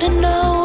to know